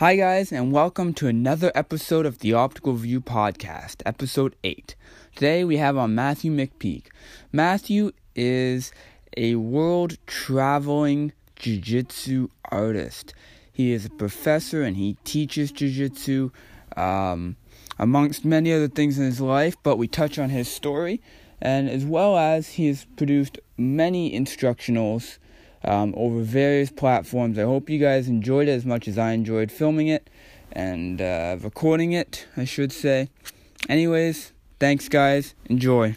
Hi, guys, and welcome to another episode of the Optical View Podcast, episode 8. Today we have on Matthew McPeake. Matthew is a world traveling jiu jitsu artist. He is a professor and he teaches jiu jitsu, um, amongst many other things in his life, but we touch on his story, and as well as he has produced many instructionals um, over various platforms. I hope you guys enjoyed it as much as I enjoyed filming it and uh, recording it, I should say. Anyways, thanks, guys. Enjoy.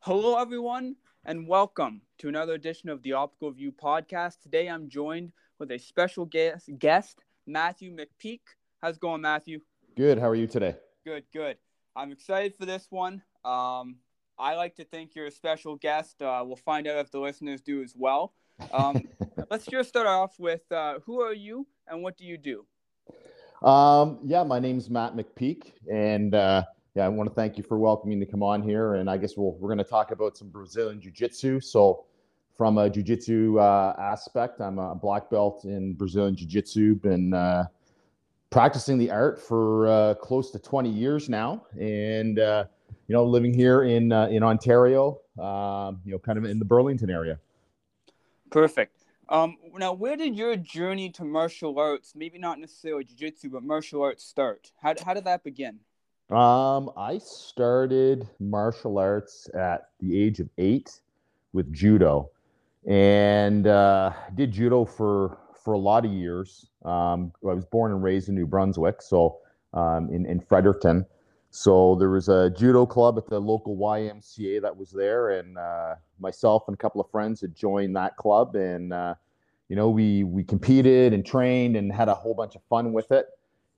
Hello, everyone, and welcome to another edition of the Optical View podcast. Today, I'm joined with a special guest, guest Matthew McPeake. How's it going, Matthew? Good. How are you today? Good, good. I'm excited for this one. Um, I like to think you're a special guest. Uh, we'll find out if the listeners do as well. Um, let's just start off with uh, who are you and what do you do? Um, yeah, my name's Matt McPeake, and uh, yeah, I want to thank you for welcoming me to come on here. And I guess we'll, we're going to talk about some Brazilian Jiu Jitsu. So, from a Jiu Jitsu uh, aspect, I'm a black belt in Brazilian Jiu Jitsu. Practicing the art for uh, close to 20 years now, and uh, you know, living here in uh, in Ontario, um, you know, kind of in the Burlington area. Perfect. Um, now, where did your journey to martial arts, maybe not necessarily jiu-jitsu, but martial arts start? How, how did that begin? Um, I started martial arts at the age of eight with judo, and uh, did judo for for a lot of years. Um, I was born and raised in New Brunswick, so um, in in Fredericton. So there was a judo club at the local YMCA that was there, and uh, myself and a couple of friends had joined that club, and uh, you know we we competed and trained and had a whole bunch of fun with it.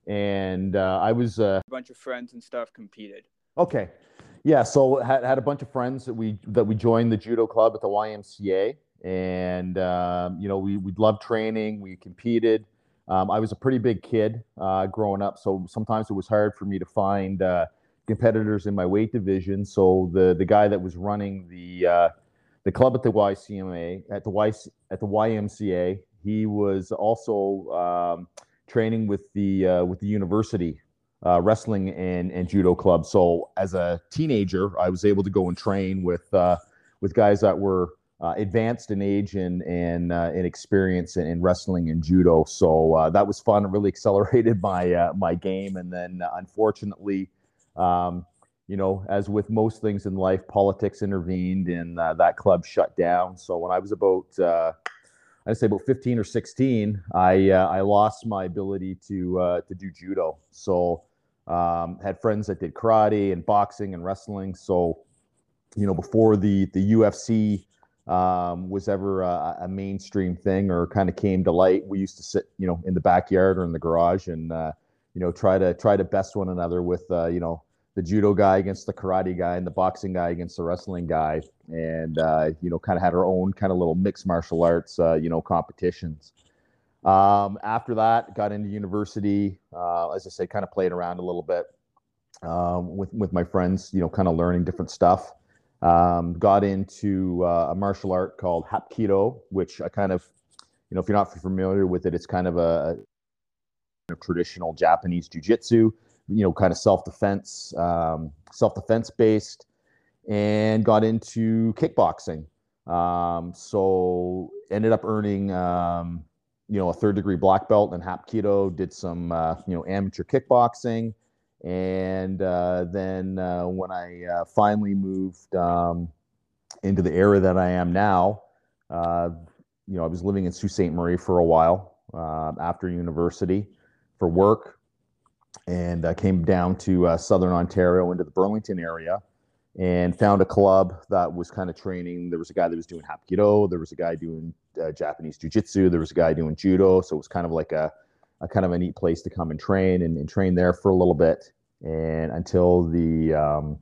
And uh, I was uh, a bunch of friends and stuff competed. Okay, yeah. So had had a bunch of friends that we that we joined the judo club at the YMCA, and um, you know we we loved training. We competed. Um, I was a pretty big kid uh, growing up, so sometimes it was hard for me to find uh, competitors in my weight division. So the the guy that was running the uh, the club at the YCMA at the at the YMCA, he was also um, training with the uh, with the university uh, wrestling and and judo club. So as a teenager, I was able to go and train with uh, with guys that were uh, advanced in age and and uh, in experience in, in, wrestling and judo. So uh, that was fun. It really accelerated my uh, my game. And then uh, unfortunately, um, you know, as with most things in life, politics intervened and uh, that club shut down. So when I was about I'd say about 15 or 16, I I lost my ability to to do judo. So um, had friends that did karate and boxing and wrestling. So you know, before the the UFC um, was ever a, a, mainstream thing or kind of came to light. We used to sit, you know, in the backyard or in the garage and, uh, you know, try to try to best one another with, uh, you know, the judo guy against the karate guy and the boxing guy against the wrestling guy, and uh, you know, kind of had our own kind of little mixed martial arts, uh, you know, competitions. Um, after that, got into university. Uh, as I said, kind of played around a little bit um, with with my friends, you know, kind of learning different stuff. Um, got into uh, a martial art called Hapkido, which I kind of, you know, if you're not familiar with it, it's kind of a, a traditional Japanese jiu-jitsu, you know, kind of self-defense, um, self-defense based, and got into kickboxing. Um, so ended up earning, um, you know, a third degree black belt in Hapkido. Did some, uh, you know, amateur kickboxing and uh, then uh, when I uh, finally moved um, into the area that I am now, uh, you know, I was living in Sault Ste. Marie for a while uh, after university for work, and I came down to uh, Southern Ontario into the Burlington area and found a club that was kind of training. There was a guy that was doing Hapkido, there was a guy doing Japanese Jiu Jitsu, there was a guy doing Judo, so it was kind of like a a kind of a neat place to come and train and, and train there for a little bit and until the um,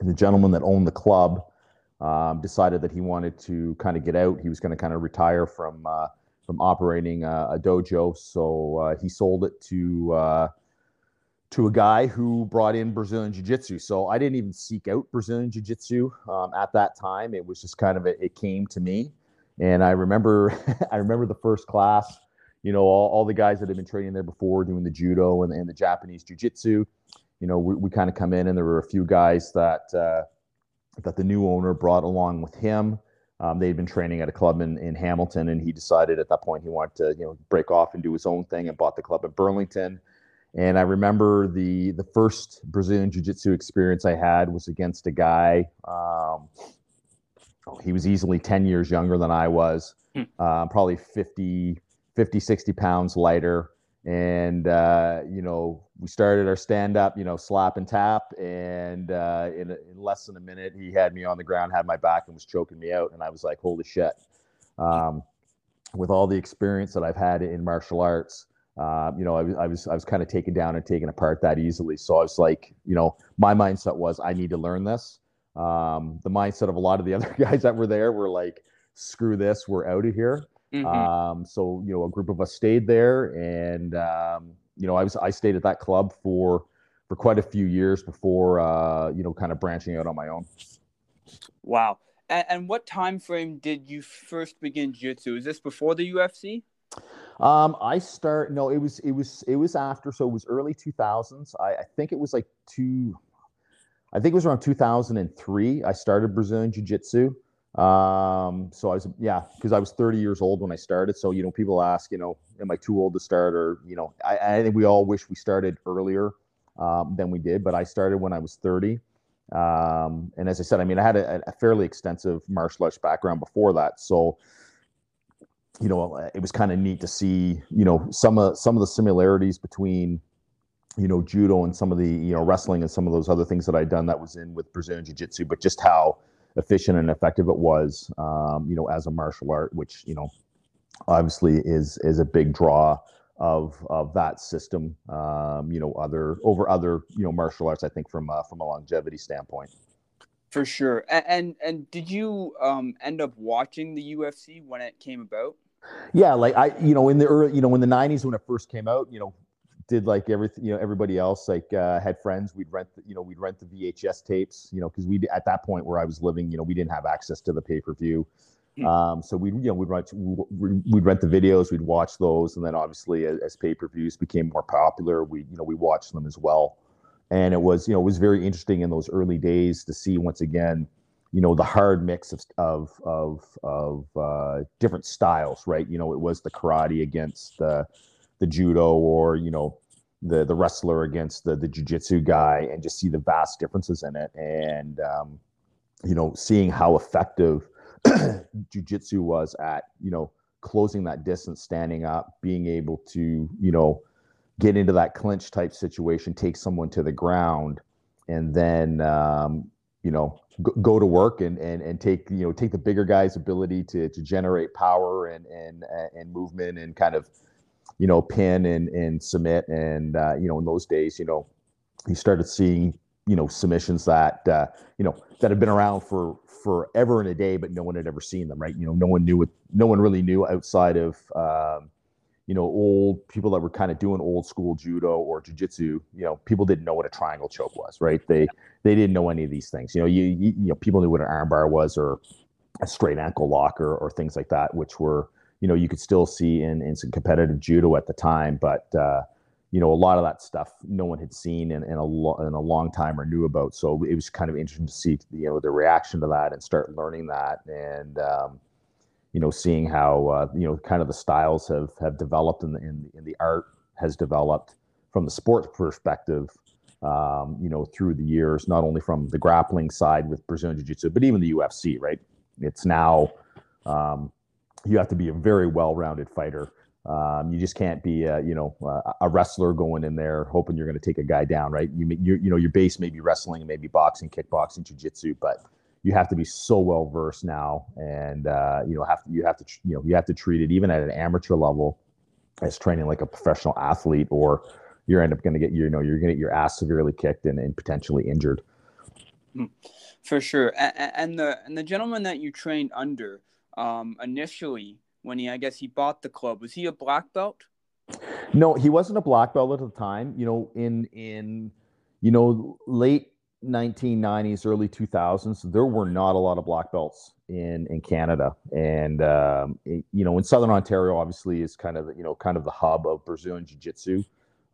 the gentleman that owned the club um, decided that he wanted to kind of get out. He was going to kind of retire from uh, from operating a, a dojo, so uh, he sold it to uh, to a guy who brought in Brazilian Jiu Jitsu. So I didn't even seek out Brazilian Jiu Jitsu um, at that time. It was just kind of a, it came to me, and I remember I remember the first class. You know, all, all the guys that had been training there before doing the judo and, and the Japanese Jiu Jitsu. You know, we, we kind of come in, and there were a few guys that uh, that the new owner brought along with him. Um, they'd been training at a club in, in Hamilton, and he decided at that point he wanted to, you know, break off and do his own thing, and bought the club in Burlington. And I remember the the first Brazilian Jiu Jitsu experience I had was against a guy. Um, he was easily 10 years younger than I was, hmm. uh, probably 50, 50, 60 pounds lighter. And, uh, you know, we started our stand up, you know, slap and tap. And uh, in, in, less than a minute, he had me on the ground, had my back, and was choking me out. And I was like, holy shit. Um, with all the experience that I've had in martial arts, uh, you know, I was, I was, I was kind of taken down and taken apart that easily. So I was like, you know, my mindset was I need to learn this. Um, the mindset of a lot of the other guys that were there were like, screw this, we're out of here. Mm-hmm. Um, so, you know, a group of us stayed there and, um, you know, I was, I stayed at that club for, for quite a few years before, uh, you know, kind of branching out on my own. Wow. And, and what time frame did you first begin jiu-jitsu? Is this before the UFC? Um, I start no, it was it was it was after, so it was early two thousands. I, I think it was like two, I think it was around two thousand and three. I started Brazilian Jiu Jitsu. Um, so I was yeah, because I was thirty years old when I started. So you know, people ask, you know, am I too old to start? Or you know, I, I think we all wish we started earlier um, than we did, but I started when I was thirty. Um, and as I said, I mean, I had a, a fairly extensive martial arts background before that, so you know, it was kind of neat to see, you know, some of some of the similarities between, you know, judo and some of the, you know, wrestling and some of those other things that I'd done that was in with Brazilian Jiu-Jitsu, but just how efficient and effective it was, um, you know, as a martial art, which you know, obviously is is a big draw of of that system. Um, you know, other over other you know martial arts, I think from uh, from a longevity standpoint. For sure. And and, and did you um, end up watching the UFC when it came about? Yeah, like I, you know, in the early, you know, in the '90s when it first came out, you know, did like everything, you know, everybody else, like uh, had friends. We'd rent, the, you know, we'd rent the VHS tapes, you know, because we at that point where I was living, you know, we didn't have access to the pay per view. Hmm. Um, so we, you know, we'd rent, we'd rent the videos, we'd watch those, and then obviously as, as pay per views became more popular, we, you know, we watched them as well. And it was, you know, it was very interesting in those early days to see once again, you know the hard mix of of of, of uh, different styles, right? You know, it was the karate against the the judo, or you know, the the wrestler against the the jujitsu guy, and just see the vast differences in it, and um, you know, seeing how effective jujitsu was at you know closing that distance, standing up, being able to you know get into that clinch type situation, take someone to the ground, and then um, you know go, to work and, and and take you know take the bigger guy's ability to to generate power and and and movement and kind of you know pin and and submit and uh, you know in those days you know you started seeing you know submissions that uh, you know that had been around for forever and a day but no one had ever seen them right you know no one knew it no one really knew outside of um, you know, old people that were kind of doing old school judo or jujitsu, you know, people didn't know what a triangle choke was, right? They they didn't know any of these things. You know, you you, you know, people knew what an armbar was or a straight ankle lock or, or things like that, which were, you know, you could still see in, in some competitive judo at the time, but uh, you know, a lot of that stuff no one had seen in, in a lo- in a long time or knew about. So it was kind of interesting to see, you know, the reaction to that and start learning that. And um, you know, seeing how uh, you know kind of the styles have have developed and the in, in the art has developed from the sports perspective. Um, you know, through the years, not only from the grappling side with Brazilian Jiu-Jitsu, but even the UFC. Right? It's now um, you have to be a very well-rounded fighter. Um, you just can't be, a, you know, a wrestler going in there hoping you're going to take a guy down, right? You, you, you know, your base may be wrestling, maybe boxing, kickboxing, jiu-jitsu, but you have to be so well versed now, and uh, you know have to you have to you know you have to treat it even at an amateur level as training like a professional athlete, or you're end up going to get you know you're going to get your ass severely kicked and, and potentially injured. Hmm. For sure, and the and the gentleman that you trained under um, initially when he I guess he bought the club was he a black belt? No, he wasn't a black belt at the time. You know, in in you know late 1990s, early 2000s, there were not a lot of black belts in in Canada, and um, it, you know, in Southern Ontario, obviously, is kind of you know kind of the hub of Brazilian Jiu Jitsu.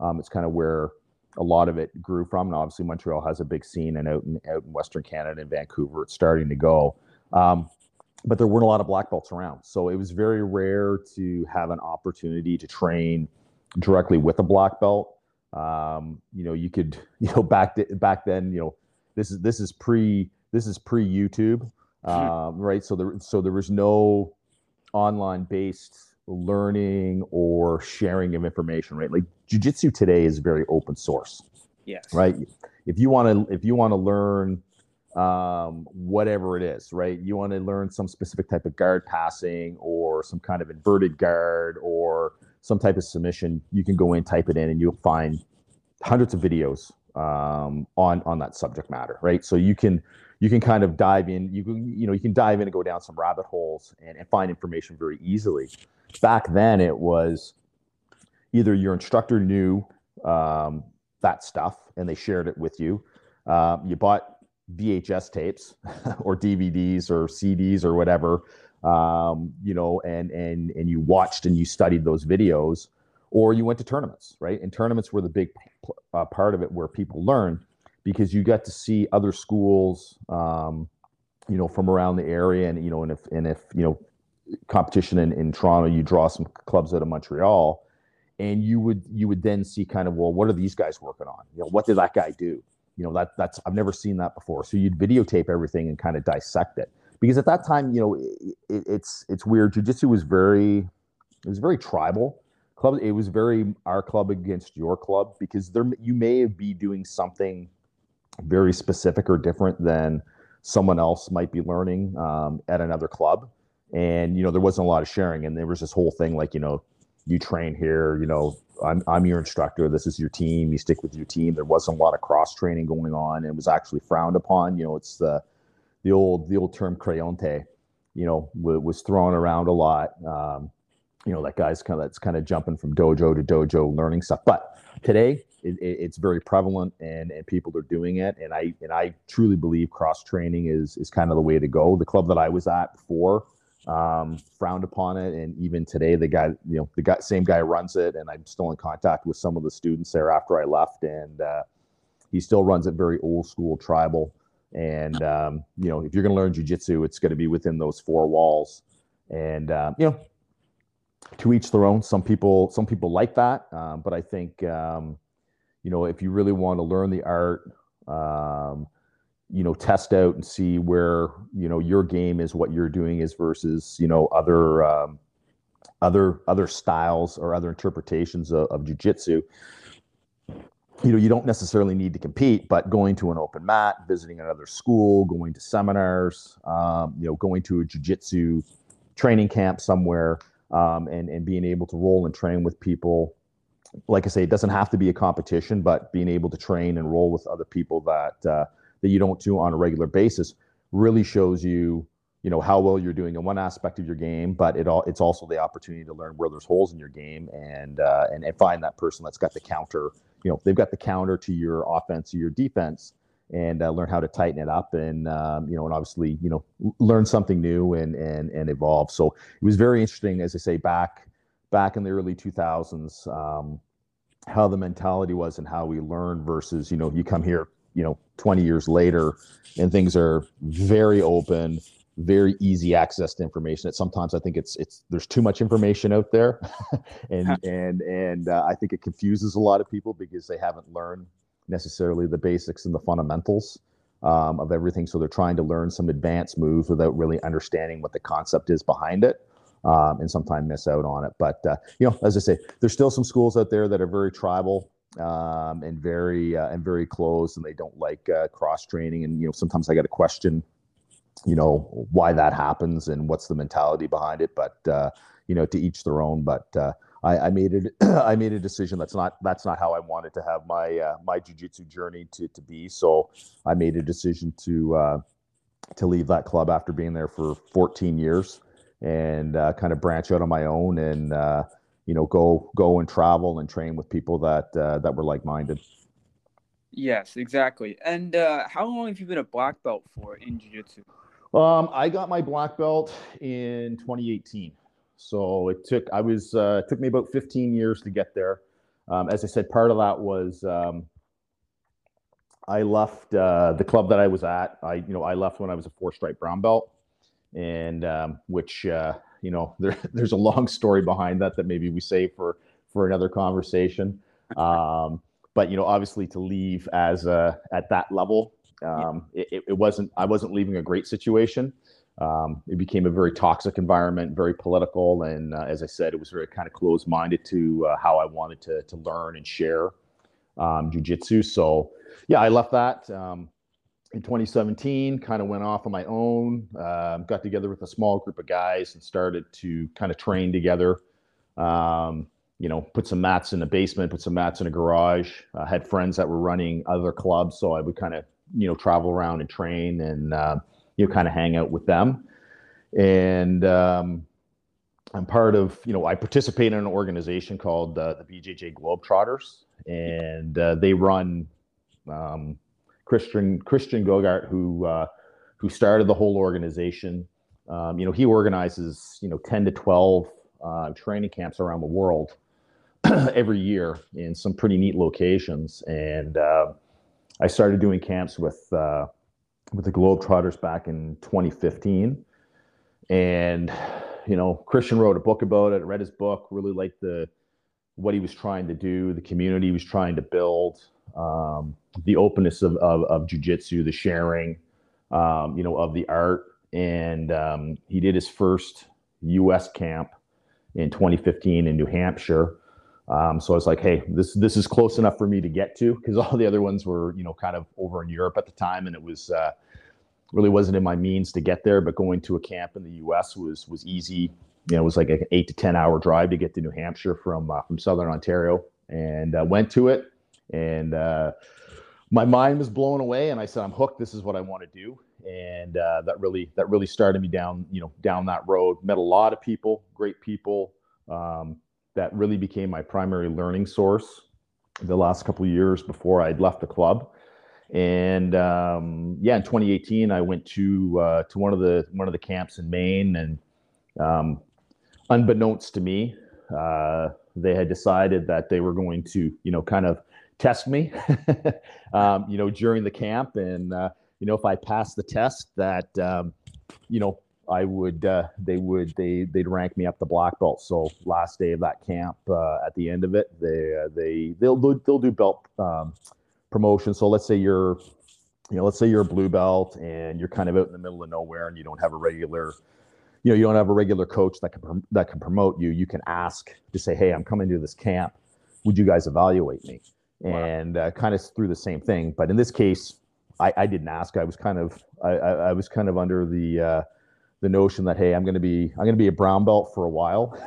Um, it's kind of where a lot of it grew from, and obviously Montreal has a big scene, and out in out in Western Canada and Vancouver, it's starting to go. Um, but there weren't a lot of black belts around, so it was very rare to have an opportunity to train directly with a black belt. Um, you know, you could, you know, back back then, you know, this is this is pre this is pre YouTube, um, right? So there so there was no online based learning or sharing of information, right? Like jujitsu today is very open source. Yes. Right. If you want to if you want to learn um, whatever it is, right? You want to learn some specific type of guard passing or some kind of inverted guard or some type of submission, you can go in, type it in, and you'll find hundreds of videos um, on on that subject matter, right? So you can you can kind of dive in. You can you know you can dive in and go down some rabbit holes and, and find information very easily. Back then, it was either your instructor knew um, that stuff and they shared it with you. Uh, you bought VHS tapes or DVDs or CDs or whatever, um, you know, and and and you watched and you studied those videos, or you went to tournaments, right? And tournaments were the big uh, part of it where people learn because you got to see other schools, um, you know, from around the area, and you know, and if and if you know, competition in, in Toronto, you draw some clubs out of Montreal, and you would you would then see kind of well, what are these guys working on? You know, what did that guy do? You know, that that's I've never seen that before. So you'd videotape everything and kind of dissect it because at that time, you know, it, it's it's weird. Jiu-jitsu was very it was very tribal. Club it was very our club against your club because there you may be doing something very specific or different than someone else might be learning um, at another club. And you know, there wasn't a lot of sharing, and there was this whole thing like you know, you train here, you know, I'm I'm your instructor. This is your team. You stick with your team. There wasn't a lot of cross training going on. It was actually frowned upon. You know, it's the the old the old term creonte, you know, w- was thrown around a lot. Um, you know, that guy's kind of that's kind of jumping from dojo to dojo, learning stuff. But today, it, it, it's very prevalent, and and people are doing it. And I and I truly believe cross training is is kind of the way to go. The club that I was at before um, frowned upon it, and even today, the guy, you know, the guy, same guy runs it, and I'm still in contact with some of the students there after I left, and uh, he still runs it very old school tribal. And um, you know, if you're going to learn jujitsu, it's going to be within those four walls. And um, you know, to each their own. Some people, some people like that, um, but I think um, you know, if you really want to learn the art, um, you know, test out and see where you know your game is, what you're doing is versus you know other um, other other styles or other interpretations of, of jujitsu you know, you don't necessarily need to compete, but going to an open mat, visiting another school, going to seminars, um, you know, going to a jujitsu training camp somewhere, um, and and being able to roll and train with people. Like I say, it doesn't have to be a competition, but being able to train and roll with other people that uh, that you don't do on a regular basis really shows you you know how well you're doing in one aspect of your game, but it all it's also the opportunity to learn where there's holes in your game and uh, and and find that person that's got the counter. You know, they've got the counter to your offense or your defense, and uh, learn how to tighten it up and um, you know and obviously you know learn something new and and and evolve. So it was very interesting, as I say, back back in the early 2000s, um, how the mentality was and how we learned versus you know you come here you know 20 years later and things are very open very easy access to information. That sometimes i think it's it's there's too much information out there and and and uh, i think it confuses a lot of people because they haven't learned necessarily the basics and the fundamentals um, of everything. So they're trying to learn some advanced moves without really understanding what the concept is behind it um, and sometimes miss out on it. But uh, you know as i say there's still some schools out there that are very tribal um, and very uh, and very closed and they don't like uh, cross training and you know sometimes i got a question you know why that happens and what's the mentality behind it but uh, you know to each their own but uh, I, I, made it i made a decision. That's not that's not how i wanted to have my uh, my jiu-jitsu journey to, to be so i made a decision to uh, to leave that club after being there for 14 years and uh, kind of branch out on my own and uh, you know, go go and travel and train with people that uh, that were like minded. Yes, exactly. And uh, how long have you been a black belt for in jiu-jitsu? Um, I got my black belt in 2018. So it took I was uh, it took me about 15 years to get there. Um, as I said, part of that was um, I left uh, the club that I was at. I you know I left when I was a four stripe brown belt, and um, which uh, you know there, there's a long story behind that that maybe we save for for another conversation. Um, but you know obviously to leave as a, at that level, um, it, it wasn't I wasn't leaving a great situation. Um, it became a very toxic environment, very political, and uh, as I said, it was very kind of closed-minded to uh, how I wanted to to learn and share um, jujitsu. So, yeah, I left that um, in 2017. Kind of went off on my own. Uh, got together with a small group of guys and started to kind of train together. Um, you know, put some mats in the basement, put some mats in a garage. I had friends that were running other clubs, so I would kind of you know travel around and train and uh, you know, kind of hang out with them. And um, I'm part of, you know, I participate in an organization called uh, the BJJ Globetrotters, and uh, they run um, Christian Christian Graugart, who uh, who started the whole organization. Um, you know, he organizes, you know, 10 to 12 uh, training camps around the world every year in some pretty neat locations. And uh, I started doing camps with uh, with the Globetrotters back in 2015. And, you know, Christian wrote a book about it. Read his book, really liked the what he was trying to do, the community he was trying to build, um, the openness of, of, of jujitsu, the sharing, um, you know, of the art. And um, he did his first U.S. camp in 2015 in New Hampshire. Um, so I was like, hey, this this is close enough for me to get to because all the other ones were, you know, kind of over in Europe at the time, and it was uh, really wasn't in my means to get there. But going to a camp in the U.S. was was easy. You know, it was like an eight to ten hour drive to get to New Hampshire from uh, from Southern Ontario, and uh, went to it, and uh, my mind was blown away. And I said, I'm hooked. This is what I want to do, and uh, that really that really started me down, you know, down that road. Met a lot of people, great people. Um, that really became my primary learning source the last couple of years before I'd left the club. And um, yeah, in 2018, I went to uh, to one of the one of the camps in Maine, and um, unbeknownst to me, uh, they had decided that they were going to, you know, kind of test me, um, you know, during the camp, and uh, you know, if I passed the test, that um, you know, I would uh, they would they they'd rank me up the black belt. So last day of that camp, uh, at the end of it, they uh, they they'll they'll do belt um, promotion. So let's say you're you know let's say you're a blue belt and you're kind of out in the middle of nowhere and you don't have a regular you know you don't have a regular coach that can that can promote you. You can ask to say, hey, I'm coming to this camp. Would you guys evaluate me? And uh, kind of through the same thing, but in this case, I, I didn't ask. I was kind of I, I, I was kind of under the uh, the notion that hey, I'm going to be I'm going to be a brown belt for a while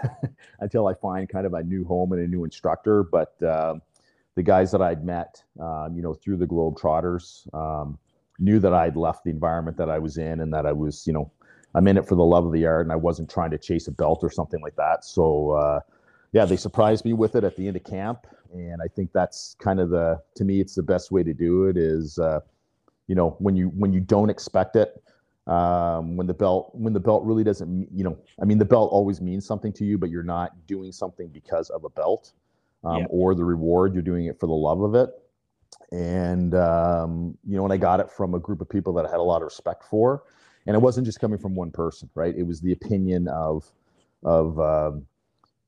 until I find kind of a new home and a new instructor. But uh, the guys that I'd met, um, you know, through the Globetrotters, um, knew that I'd left the environment that I was in and that I was, you know, I'm in it for the love of the art and I wasn't trying to chase a belt or something like that. So uh, yeah, they surprised me with it at the end of camp, and I think that's kind of the to me it's the best way to do it is. Uh, you know when you when you don't expect it um, when the belt when the belt really doesn't you know i mean the belt always means something to you but you're not doing something because of a belt um, yeah. or the reward you're doing it for the love of it and um, you know when i got it from a group of people that i had a lot of respect for and it wasn't just coming from one person right it was the opinion of of um,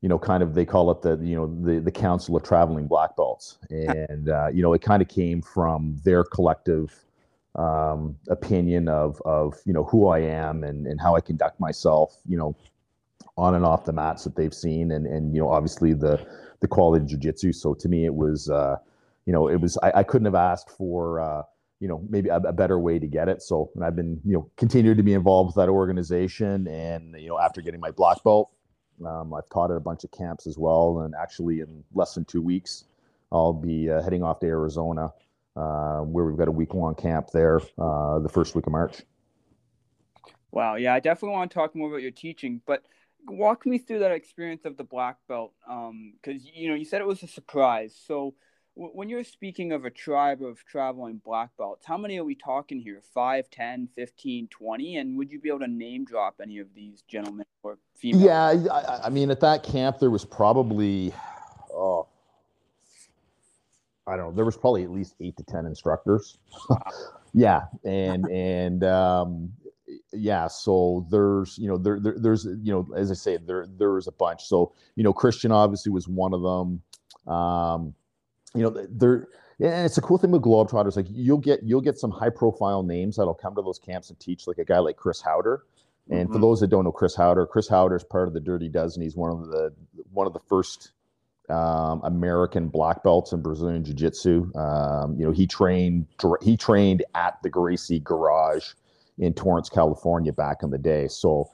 you know kind of they call it the you know the the council of traveling black belts and uh, you know it kind of came from their collective um, opinion of of you know who I am and and how I conduct myself, you know, on and off the mats that they've seen, and and you know obviously the the quality of jujitsu. So to me, it was uh, you know it was I, I couldn't have asked for. Uh, you know maybe a, a, better way to get it so and i've been you know continued to be involved with that organization and you know after getting my black belt um, i've taught at a bunch of camps as well and actually in less than two weeks i'll be uh, heading off to arizona uh, where we've got a week long camp there uh, the first week of March. Wow, yeah, I definitely want to talk more about your teaching, but walk me through that experience of the black belt because um, you know you said it was a surprise so when you're speaking of a tribe of traveling black belts how many are we talking here? 5 10 15 20 and would you be able to name drop any of these gentlemen or females? Yeah i, I mean at that camp there was probably oh i don't know there was probably at least 8 to 10 instructors. Wow. yeah and and um yeah so there's you know there, there, there's you know as i say there there's a bunch. So you know christian obviously was one of them. Um you know there and it's a cool thing with globetrotters like you'll get you'll get some high profile names that'll come to those camps and teach like a guy like chris haueter and mm-hmm. for those that don't know chris haueter chris haueter is part of the dirty dozen he's one of the one of the first um, American black belts in Brazilian Jiu Jitsu. Um, you know, he trained he trained at the Gracie Garage in Torrance, California back in the day. So,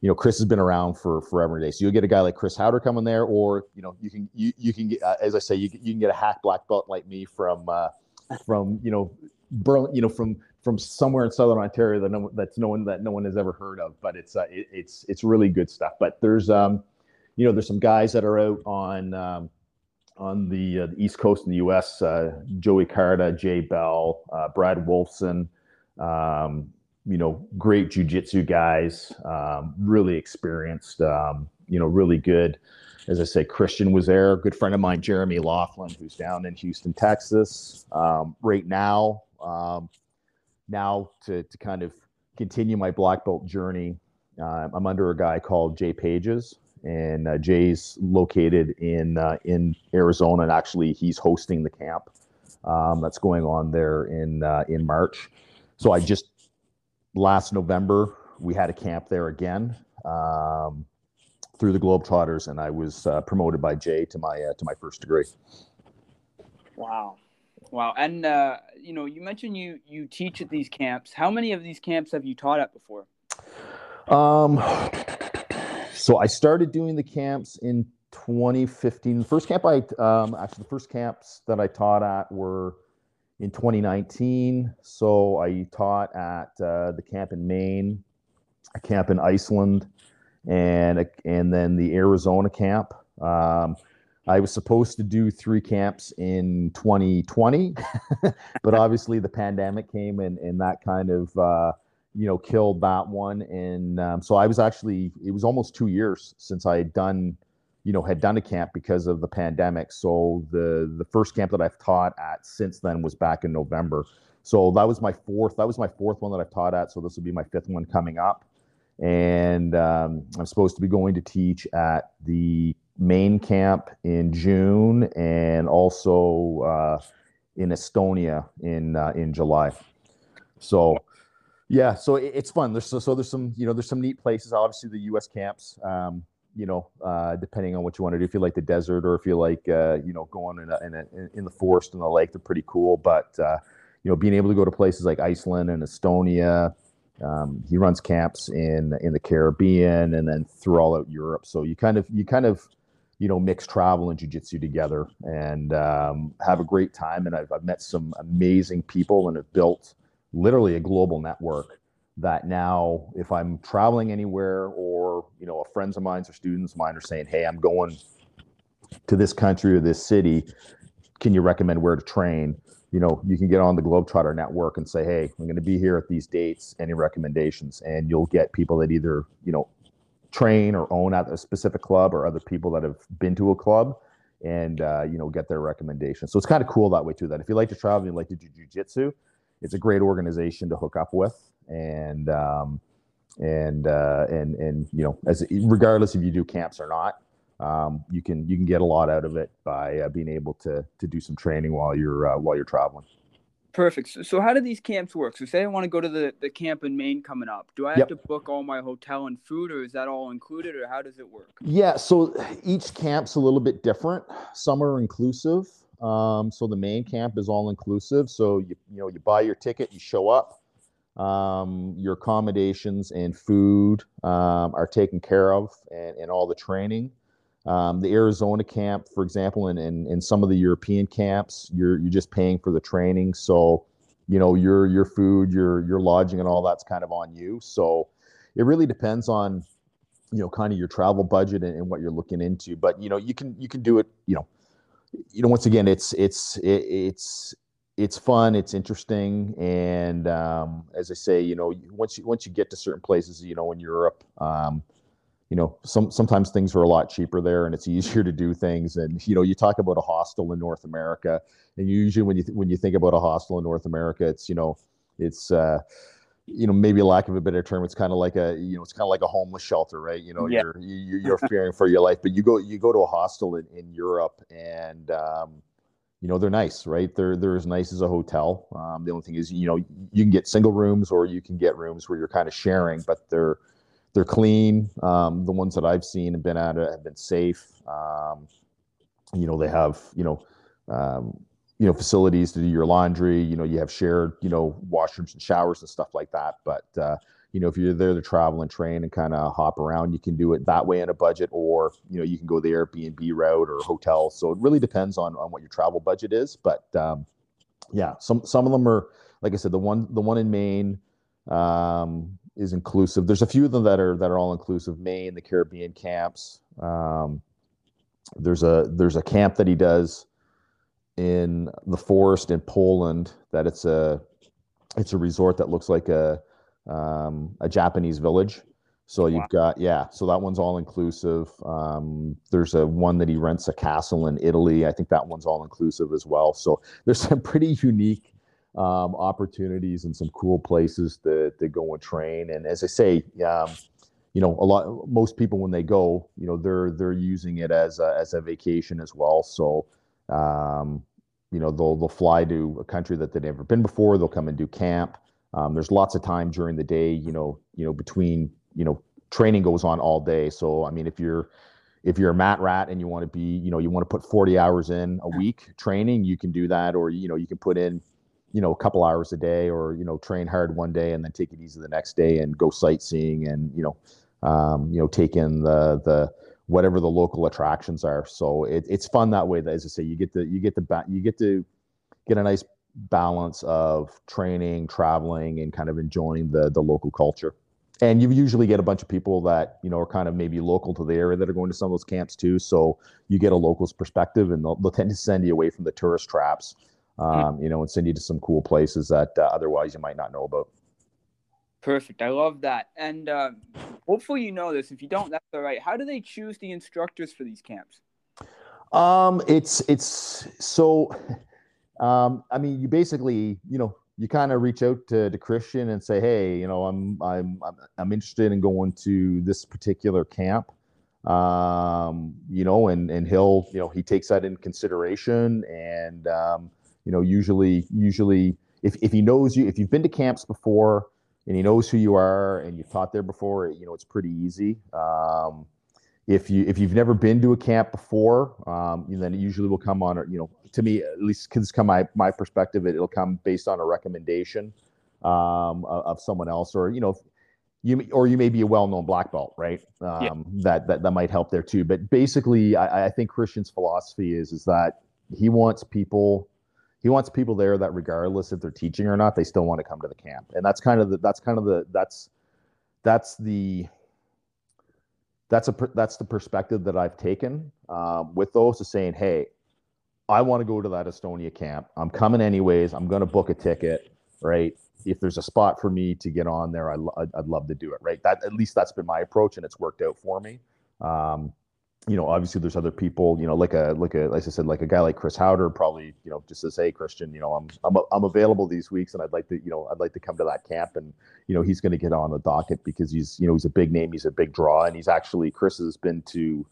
you know, Chris has been around for forever and day. So you'll get a guy like Chris Haueter coming there, or you know, you can you you can get uh, as I say, you you can get a hack black belt like me from uh, from you know Berlin, you know from from somewhere in southern Ontario that no, that's no one that no one has ever heard of. But it's uh, it, it's it's really good stuff. But there's um, you know, there's some guys that are out on um, on the, uh, the East Coast in the U.S. Uh, Joey Carta, Jay Bell, uh, Brad Wolfson, um, you know, great jujitsu guys, um, really experienced, um, you know, really good. As I say, Christian was there. Good friend of mine, Jeremy Laughlin, who's down in Houston, Texas, um, right now. Um, now to to kind of continue my black belt journey, uh, I'm under a guy called Jay Pages, and uh, Jay's located in uh, in Arizona, and actually he's hosting the camp um, that's going on there in uh, in March. So I just last November, we had a camp there again um, through the Globetrotters, and I was uh, promoted by Jay to my uh, to my first degree. Wow, wow! And uh, you know, you mentioned you you teach at these camps. How many of these camps have you taught at before? Um, so I started doing the camps in 2015. The first camp I um, actually the first camps that I taught at were in 2019. So I taught at uh, the camp in Maine, a camp in Iceland, and a, and then the Arizona camp. Um, I was supposed to do three camps in 2020, but obviously the pandemic came and, and that kind of uh, you know killed that one. And um, so I was actually it was almost two years since I had done you know had done a camp because of the pandemic. So the the first camp that i've taught at since then was back in november. So that was my fourth that was my fourth one that i've taught at. So this will be my fifth one coming up. And um, i'm supposed to be going to teach at the Maine camp in june and also uh, in estonia in uh, in july. So yeah so it, it's fun. There's so, so there's some you know there's some neat places. Obviously the us camps um, you know, uh, depending on what you want to do. If you like the desert or if you like, uh, you know, going in, a, in, a, in, the forest and the lake, they're pretty cool. But, uh, you know, being able to go to places like Iceland and Estonia, um, he runs camps in in the Caribbean and then through all out Europe. So you kind of you kind of you know mix travel and jujitsu together and um, have a great time. And I've, I've met some amazing people and have built literally a global network that now if i'm traveling anywhere or you know a friends of mine or students of mine are saying hey i'm going to this country or this city. Can you recommend where to train? You know you can get on the globetrotter network and say hey i'm going to be here at these dates any recommendations and you'll get people that either you know train or own at a specific club or other people that have been to a club and uh, you know get their recommendations so it's kind of cool that way too that if you like to travel and you like to do jiu-jitsu it's a great organization to hook up with and um, and uh, and and you know, as regardless if you do camps or not, um, you can you can get a lot out of it by uh, being able to to do some training while you're uh, while you're traveling. Perfect. So, so, how do these camps work? So, say I want to go to the, the camp in Maine coming up. Do I have yep. to book all my hotel and food, or is that all included, or how does it work? Yeah. So each camp's a little bit different. Some are inclusive. Um, so the Maine camp is all inclusive. So you you know you buy your ticket, you show up um, your accommodations and food um, are taken care of and, and all the training. Um, the Arizona camp, for example, and in, in, in, some of the European camps, you're you're just paying for the training. So, you know, your your food, your your lodging, and all that's kind of on you. So, it really depends on you know kind of your travel budget and, and, what you're looking into but you know you can you can do it you know you know once again it's it's it, it's it's fun it's interesting and um, as i say you know once you once you get to certain places you know in europe um, you know some sometimes things are a lot cheaper there and it's easier to do things and you know you talk about a hostel in north america and usually when you th- when you think about a hostel in north america it's you know it's uh, you know maybe lack of a better term it's kind of like a you know it's kind of like a homeless shelter right you know yeah. you're you, you're fearing for your life but you go you go to a hostel in, in europe and um, you know they're nice right? They're they're as nice as a hotel. Um, the only thing is you know you can get single rooms or you can get rooms where you're kind of sharing but they're they're clean. Um, the ones that i've seen and been at it have been safe. Um, you know they have you know um, you know facilities to do your laundry. You know you have shared you know washrooms and showers and stuff like that. But uh, you know if you're there to travel and train and kind of hop around you can do it that way in a budget or you know you can go the airbnb route or hotel. So it really depends on on what your travel budget is but um, yeah some some of them are like i said the one the one in maine um, is inclusive. There's a few of them that are that are all inclusive. Maine the caribbean camps um, there's a there's a camp that he does in the forest in Poland that it's a it's a resort that looks like a um, a Japanese village. So you've got yeah, so that one's all inclusive. Um, there's a one that he rents a castle in Italy. I think that one's all inclusive as well. So there's some pretty unique um, opportunities and some cool places to to go and train. And as I say, um, you know, a lot most people when they go, you know, they're they're using it as a, as a vacation as well. So um, you know, they'll they'll fly to a country that they've never been before. They'll come and do camp. Um, there's lots of time during the day. You know, you know between you know training goes on all day. So I mean, if you're if you're a mat rat and you want to be, you know, you want to put 40 hours in a week training, you can do that, or you know, you can put in, you know, a couple hours a day, or you know, train hard one day and then take it easy the next day and go sightseeing and you know, um, you know, take in the the whatever the local attractions are. So it, it's fun that way. That as I say, you get to you get to ba- you get to get a nice balance of training, traveling, and kind of enjoying the the local culture. And you usually get a bunch of people that you know are kind of maybe local to the area that are going to some of those camps too. So you get a local's perspective, and they'll, they'll tend to send you away from the tourist traps, hmm. um, you know, and send you to some cool places that uh, otherwise you might not know about. Perfect. I love that. And uh, hopefully you know this. If you don't, that's all right. How do they choose the instructors for these camps? Um, it's it's so. Um, I mean, you basically, you know, you kind of reach out to, to Christian and say, hey, you know, I'm I'm I'm interested in going to this particular camp. Um, you know, and and he'll, you know, he takes that in consideration, and um, you know, usually usually if if he knows you, if you've been to camps before and he knows who you are and you've taught there before, you know, it's pretty easy. Um, if you if you've never been to a camp before, um, then it usually will come on. You know, to me at least, because come my my perspective, it, will come based on a recommendation um, of, someone else, or you know, you or you may be a well-known black belt, right? Um, yeah. That that that might help there too. But basically, I, I think Christian's philosophy is is that he wants people he wants people there that regardless if they're teaching or not, they still want to come to the camp. And that's kind of the that's kind of the that's that's the that's a that's the perspective that I've taken um, with those saying, hey, I want to go to that Estonia camp. I'm coming anyways. I'm going to book a ticket, right? If there's a spot for me to get on there, I, I'd love to do it, right? That at least that's been my approach, and it's worked out for me. Um, you know, obviously there's other people, you know, like a like a like I said, like a guy like Chris Haueter probably, you know, just says, hey, Christian, you know, I'm I'm I'm available these weeks, and I'd like to, you know, I'd like to come to that camp, and you know, he's going to get on the docket because he's, you know, he's a big name, he's a big draw, and he's actually Chris has been to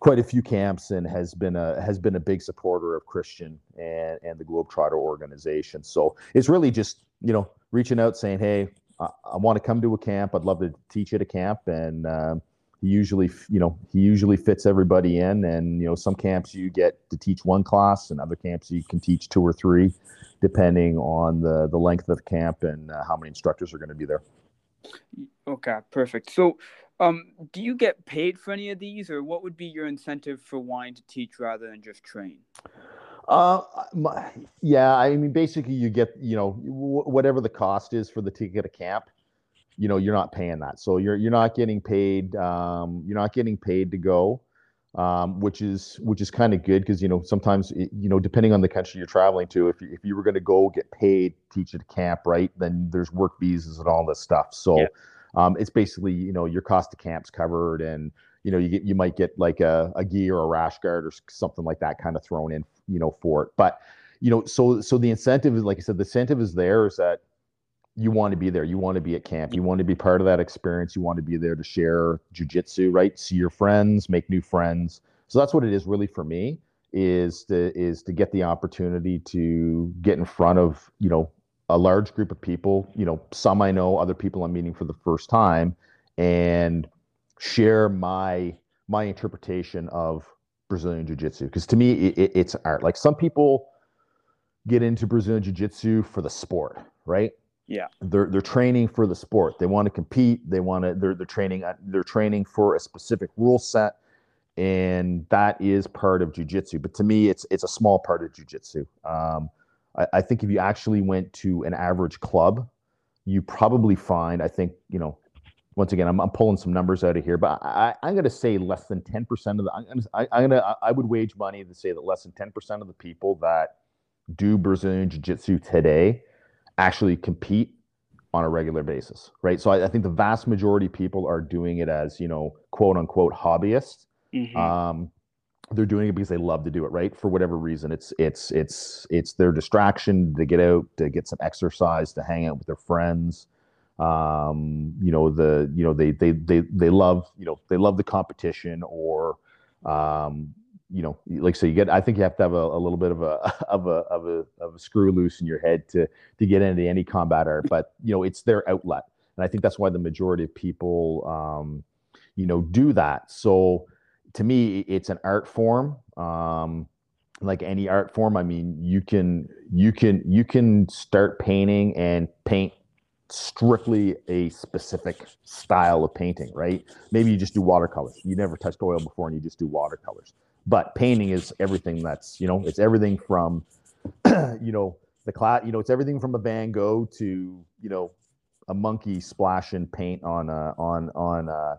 quite a few camps and has been a has been a big supporter of Christian and and the Globetrotter organization. So it's really just you know reaching out saying, hey, I, I want to come to a camp. I'd love to teach at a camp, and um, he usually you know he usually fits everybody in and you know some camps you get to teach one class and other camps you can teach two or three depending on the the length of the camp and uh, how many instructors are going to be there okay perfect so um do you get paid for any of these or what would be your incentive for wanting to teach rather than just train uh, my, yeah. I mean, basically, you get you know w- whatever the cost is for the ticket to camp you know you're not paying that. So you're you're not getting paid um, you're not getting paid to go um, which is which is kind of good because you know sometimes it, you know depending on the country you're traveling to if you, if you were going to go get paid teach at a camp right then there's work visas and all this stuff. So yeah. um, it's basically you know your cost of camp's covered and you know you get you might get like a, a gi or a rash guard or something like that kind of thrown in you know for it. But you know so so the incentive is like i said the incentive is there is that you want to be there. You want to be at camp. You want to be part of that experience. You want to be there to share jujitsu, right? See your friends, make new friends. So that's what it is really for me is to is to get the opportunity to get in front of you know a large group of people. You know, some I know, other people I'm meeting for the first time, and share my my interpretation of Brazilian jiu-jitsu because to me it, it, it's art. Like some people get into Brazilian jiu-jitsu for the sport, right? Yeah. They're they're training for the sport. They want to compete. They want to they're they're training they're training for a specific rule set and that is part of jujitsu. But to me it's it's a small part of jujitsu. Um I, I think if you actually went to an average club, you probably find, I think, you know, once again, I'm, I'm pulling some numbers out of here, but I, am going to say less than 10% of the, I'm I, I'm going to, I would wage money to say that less than 10% of the people that do Brazilian Jiu Jitsu today actually compete on a regular basis, right? So I, I, think the vast majority of people are doing it as you know, quote unquote hobbyists. Mm-hmm. Um, they're doing it because they love to do it, right? For whatever reason, it's it's it's it's their distraction to get out, to get some exercise, to hang out with their friends. Um, you know the you know they they they they love you know they love the competition or um, you know, like so you get. I think you have to have a, a little bit of a of a of a of a screw loose in your head to to get into any combat art. But you know, it's their outlet, and I think that's why the majority of people, um, you know, do that. So to me, it's an art form. Um, like any art form, I mean, you can you can you can start painting and paint strictly a specific style of painting, right? Maybe you just do watercolors. You never touched oil before and you just do watercolors. But painting is everything that's, you know, it's everything from, you know, the class, you know, it's everything from a Van Gogh to, you know, a monkey splashing paint on, a, on, on, a,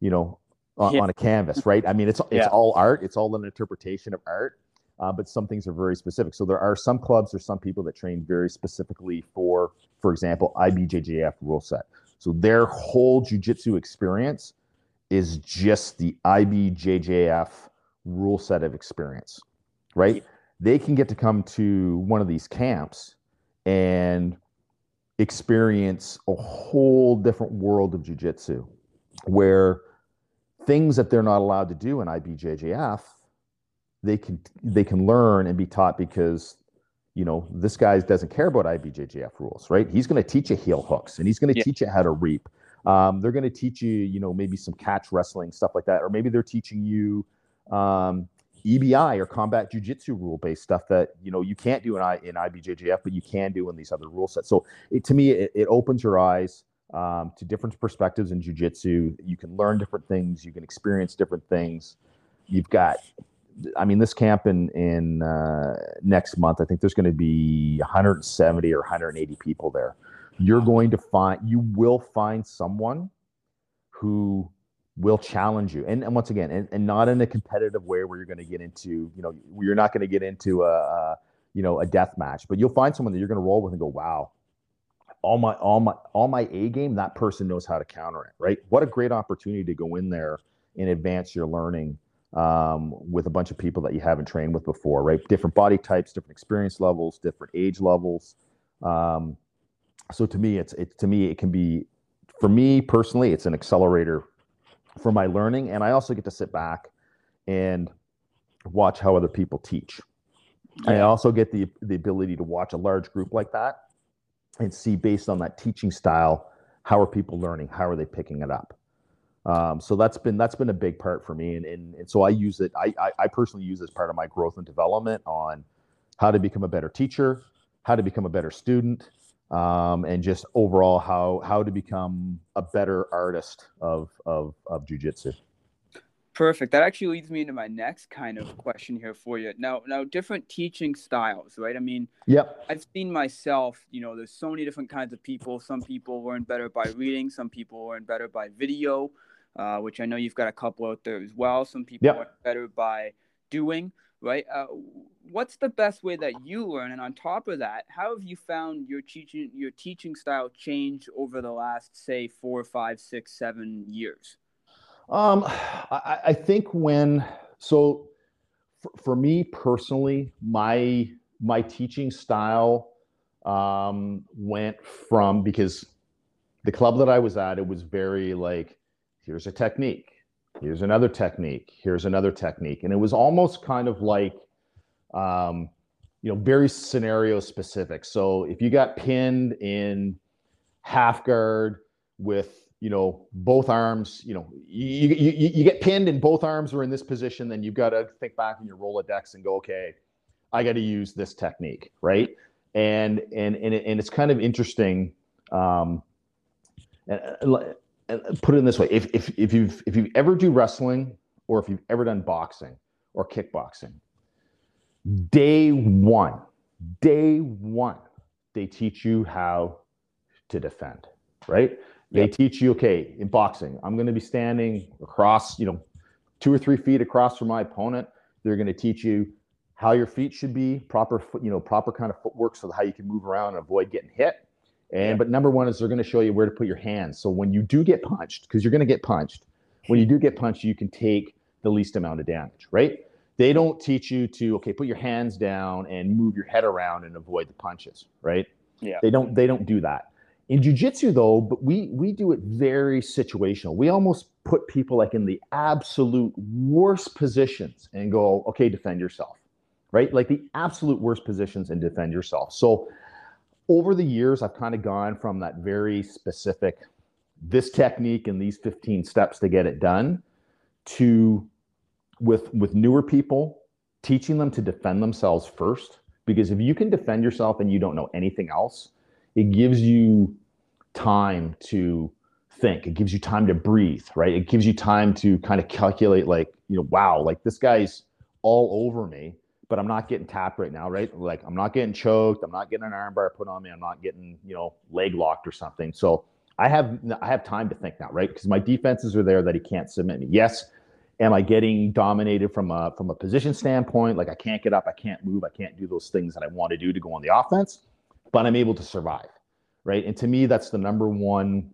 you know, on, yeah. on, a canvas, right? I mean, it's, it's yeah. all art. It's all an interpretation of art. Uh, but some things are very specific. So there are some clubs or some people that train very specifically for, for example, IBJJF rule set. So their whole jujitsu experience is just the IBJJF rule set of experience, right? They can get to come to one of these camps and experience a whole different world of jujitsu where things that they're not allowed to do in IBJJF, they can they can learn and be taught because you know this guy doesn't care about IBJJF rules, right? He's going to teach you heel hooks and he's going to yeah. teach you how to reap. Um, they're going to teach you, you know, maybe some catch wrestling stuff like that, or maybe they're teaching you um, EBI or combat jujitsu rule based stuff that you know you can't do in, I, in IBJJF, but you can do in these other rule sets. So it, to me, it, it opens your eyes um, to different perspectives in jujitsu. You can learn different things. You can experience different things. You've got, I mean, this camp in in uh, next month. I think there's going to be 170 or 180 people there. You're going to find you will find someone who will challenge you. And, and once again, and, and not in a competitive way where you're going to get into, you know, you're not going to get into a, a, you know, a death match, but you'll find someone that you're going to roll with and go, wow, all my, all my, all my A game, that person knows how to counter it, right? What a great opportunity to go in there and advance your learning um, with a bunch of people that you haven't trained with before, right? Different body types, different experience levels, different age levels. Um, so to me, it's, it, to me, it can be, for me personally, it's an accelerator for my learning. And I also get to sit back and watch how other people teach. Yeah. I also get the, the ability to watch a large group like that and see based on that teaching style, how are people learning? How are they picking it up? Um, so that's been that's been a big part for me, and and, and so I use it. I, I, I personally use this part of my growth and development on how to become a better teacher, how to become a better student, um, and just overall how how to become a better artist of of of jujitsu. Perfect. That actually leads me into my next kind of question here for you. Now, now different teaching styles, right? I mean, yep. I've seen myself, you know, there's so many different kinds of people. Some people learn better by reading, some people learn better by video, uh, which I know you've got a couple out there as well. Some people yep. learn better by doing, right? Uh, what's the best way that you learn? And on top of that, how have you found your teaching your teaching style change over the last, say, four, five, six, seven years? Um, I, I think when so for, for me personally, my my teaching style um, went from because the club that I was at, it was very like, here's a technique, here's another technique, here's another technique, and it was almost kind of like, um, you know, very scenario specific. So if you got pinned in half guard with you know, both arms, you know, you, you, you get pinned and both arms are in this position, then you've got to think back in your Rolodex and go, okay, I got to use this technique, right? And and and, it, and it's kind of interesting. Um, and, and put it in this way: if if if you've if you ever do wrestling or if you've ever done boxing or kickboxing, day one, day one, they teach you how to defend, right? They yep. teach you, okay, in boxing, I'm going to be standing across, you know, two or three feet across from my opponent. They're going to teach you how your feet should be, proper foot, you know, proper kind of footwork so how you can move around and avoid getting hit. And yep. but number one is they're going to show you where to put your hands. So when you do get punched, because you're going to get punched, when you do get punched, you can take the least amount of damage, right? They don't teach you to okay, put your hands down and move your head around and avoid the punches, right? Yeah. They don't they don't do that. In jujitsu, though, but we we do it very situational. We almost put people like in the absolute worst positions and go, okay, defend yourself, right? Like the absolute worst positions and defend yourself. So over the years, I've kind of gone from that very specific, this technique and these 15 steps to get it done, to with with newer people, teaching them to defend themselves first. Because if you can defend yourself and you don't know anything else, it gives you time to think. It gives you time to breathe right? It gives you time to kind of calculate like you know wow like this guy's all over me but i'm not getting tapped right now right? Like i'm not getting choked. I'm not getting an armbar put on me. I'm not getting you know leg locked or something. So i have i have time to think now right? Because my defenses are there that he can't submit me. Yes am i getting dominated from a from a position standpoint like i can't get up i can't move i can't do those things that i want to do to go on the offense but i'm able to survive right? And to me, that's the number one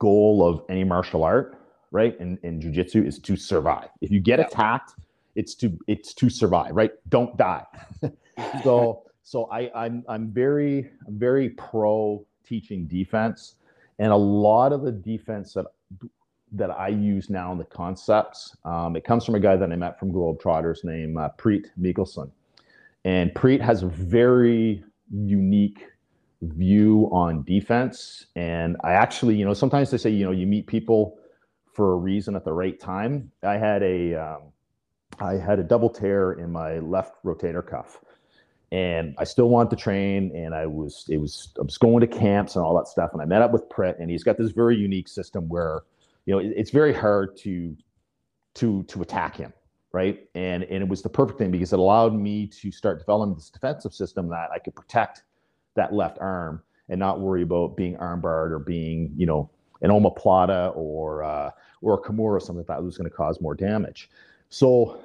goal of any martial art, right? And in in jujitsu is to survive. If you get attacked, it's to it's to survive, right? Don't die. so so I I'm I'm very I'm very pro teaching defense, and a lot of the defense that that I use now in the concepts, um, it comes from a guy that I met from Globetrotters named uh, Priit Mihkelson. And Priit has a very unique view on defense. And I actually, you know, sometimes they say, you know, you meet people for a reason at the right time. I had a, um, I had a double tear in my left rotator cuff, and I still wanted to train. And I was, it was, I was going to camps and all that stuff. And I met up with Priit, and he's got this very unique system where, you know, it, it's very hard to, to, to attack him right? And and it was the perfect thing because it allowed me to start developing this defensive system that I could protect that left arm and not worry about being armbarred or being, you know, an omoplata or uh, or a kimura or something like that was going to cause more damage. So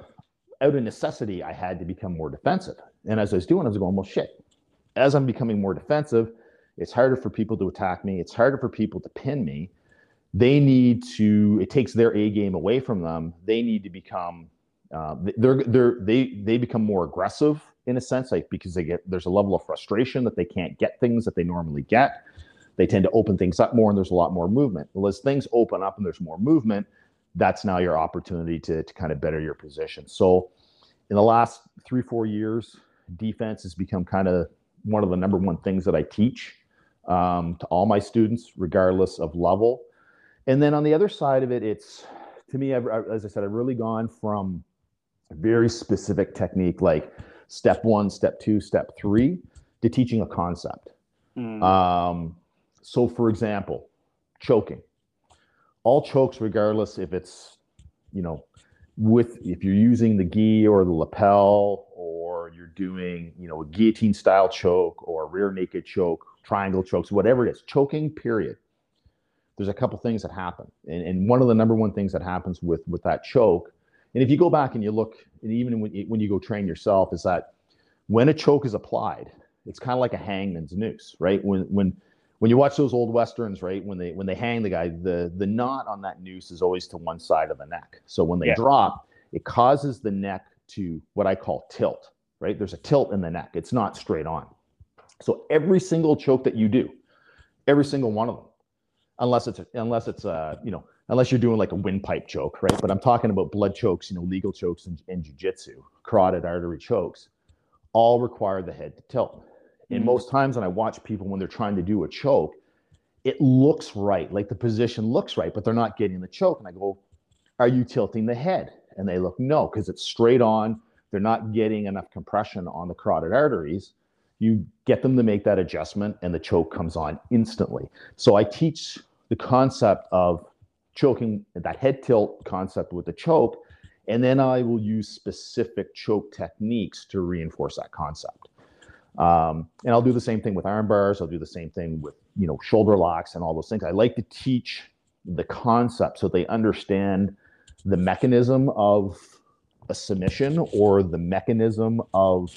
out of necessity, I had to become more defensive. And as I was doing, I was going, well, shit. As I'm becoming more defensive, it's harder for people to attack me. It's harder for people to pin me. They need to. It takes their A game away from them. They need to become. Uh, they're they're they they become more aggressive in a sense, like because they get there's a level of frustration that they can't get things that they normally get. They tend to open things up more, and there's a lot more movement. Well, as things open up and there's more movement, that's now your opportunity to to kind of better your position. So, in the last three four years, defense has become kind of one of the number one things that I teach um, to all my students, regardless of level. And then on the other side of it, it's to me, I've, as I said, I've really gone from a very specific technique like step one, step two, step three to teaching a concept. Mm. Um, so, for example, choking. All chokes, regardless if it's, you know, with if you're using the gi or the lapel or you're doing you know a guillotine style choke or a rear naked choke triangle chokes whatever it is choking period there's a couple things that happen and, and one of the number one things that happens with with that choke and if you go back and you look and even when you, when you go train yourself is that when a choke is applied it's kind of like a hangman's noose right when when when you watch those old westerns, right, when they when they hang the guy, the the knot on that noose is always to one side of the neck. So when they yeah. drop, it causes the neck to what I call tilt, right? There's a tilt in the neck. It's not straight on. So every single choke that you do, every single one of them, unless it's unless it's uh, you know, unless you're doing like a windpipe choke, right? But I'm talking about blood chokes, you know, legal chokes in, in jiu-jitsu, carotid artery chokes, all require the head to tilt. And mm-hmm. most times when I watch people when they're trying to do a choke, it looks right, like the position looks right, but they're not getting the choke. And I go, Are you tilting the head? And they look, No, because it's straight on. They're not getting enough compression on the carotid arteries. You get them to make that adjustment, and the choke comes on instantly. So I teach the concept of choking, that head tilt concept with the choke, and then I will use specific choke techniques to reinforce that concept. Um, and I'll do the same thing with arm bars. I'll do the same thing with you know shoulder locks and all those things. I like to teach the concept so they understand the mechanism of a submission or the mechanism of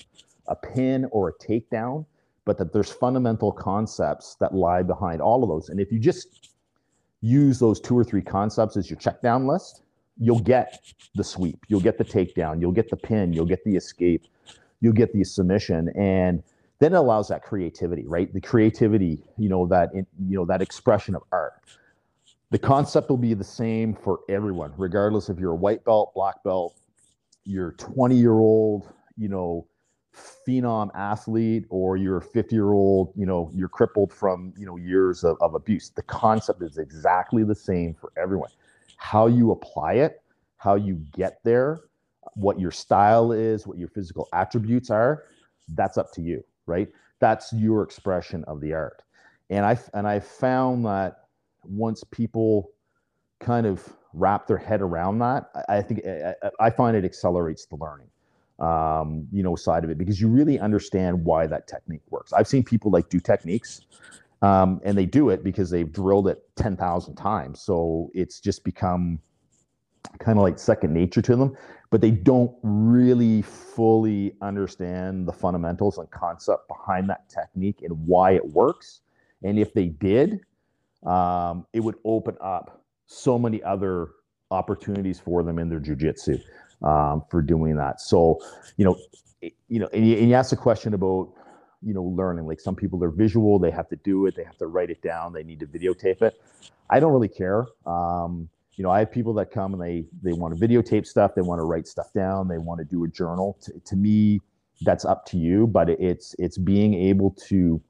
a pin or a takedown, but that there's fundamental concepts that lie behind all of those. And if you just use those two or three concepts as your check down list, you'll get the sweep, you'll get the takedown, you'll get the pin, you'll get the escape, you'll get the submission. And then it allows that creativity right? The creativity you know that you know that expression of art. The concept will be the same for everyone regardless if you're a white belt black belt you're 20 year old you know phenom athlete or you're a 50 year old you know you're crippled from you know years of, of abuse the concept is exactly the same for everyone how you apply it how you get there what your style is, what your physical attributes are, that's up to you, right? That's your expression of the art. And I and I found that once people kind of wrap their head around that, I, think I, I, find it accelerates the learning, um, you know, side of it because you really understand why that technique works. I've seen people like do techniques, um, and they do it because they've drilled it ten thousand times, so it's just become kind of like second nature to them but they don't really fully understand the fundamentals and concept behind that technique and why it works. And if they did, um, it would open up so many other opportunities for them in their jujitsu um, for doing that. So, you know, you know, and you, and you ask a question about, you know, learning. Like some people are visual; they have to do it, they have to write it down, they need to videotape it. I don't really care. Um, you know, I have people that come and they they want to videotape stuff, they want to write stuff down, they want to do a journal. To, to me, that's up to you, but it's it's being able to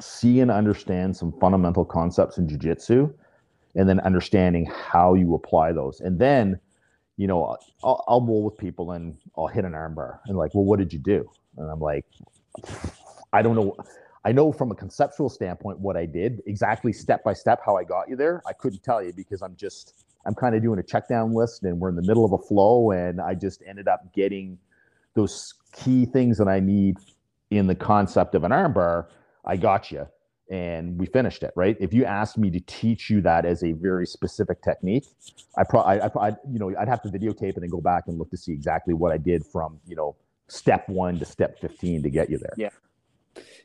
see and understand some fundamental concepts in jiu-jitsu and then understanding how you apply those. And then, you know, I'll, I'll bowl with people and I'll hit an armbar and like, well, what did you do? And I'm like, I don't know. I know from a conceptual standpoint what I did exactly step by step how I got you there. I couldn't tell you because I'm just I'm kind of doing a check down list and we're in the middle of a flow and I just ended up getting those key things that I need in the concept of an armbar. I got you and we finished it right if you asked me to teach you that as a very specific technique i probably I, I, you know i'd have to videotape it and go back and look to see exactly what i did from you know step one to step 15 to get you there yeah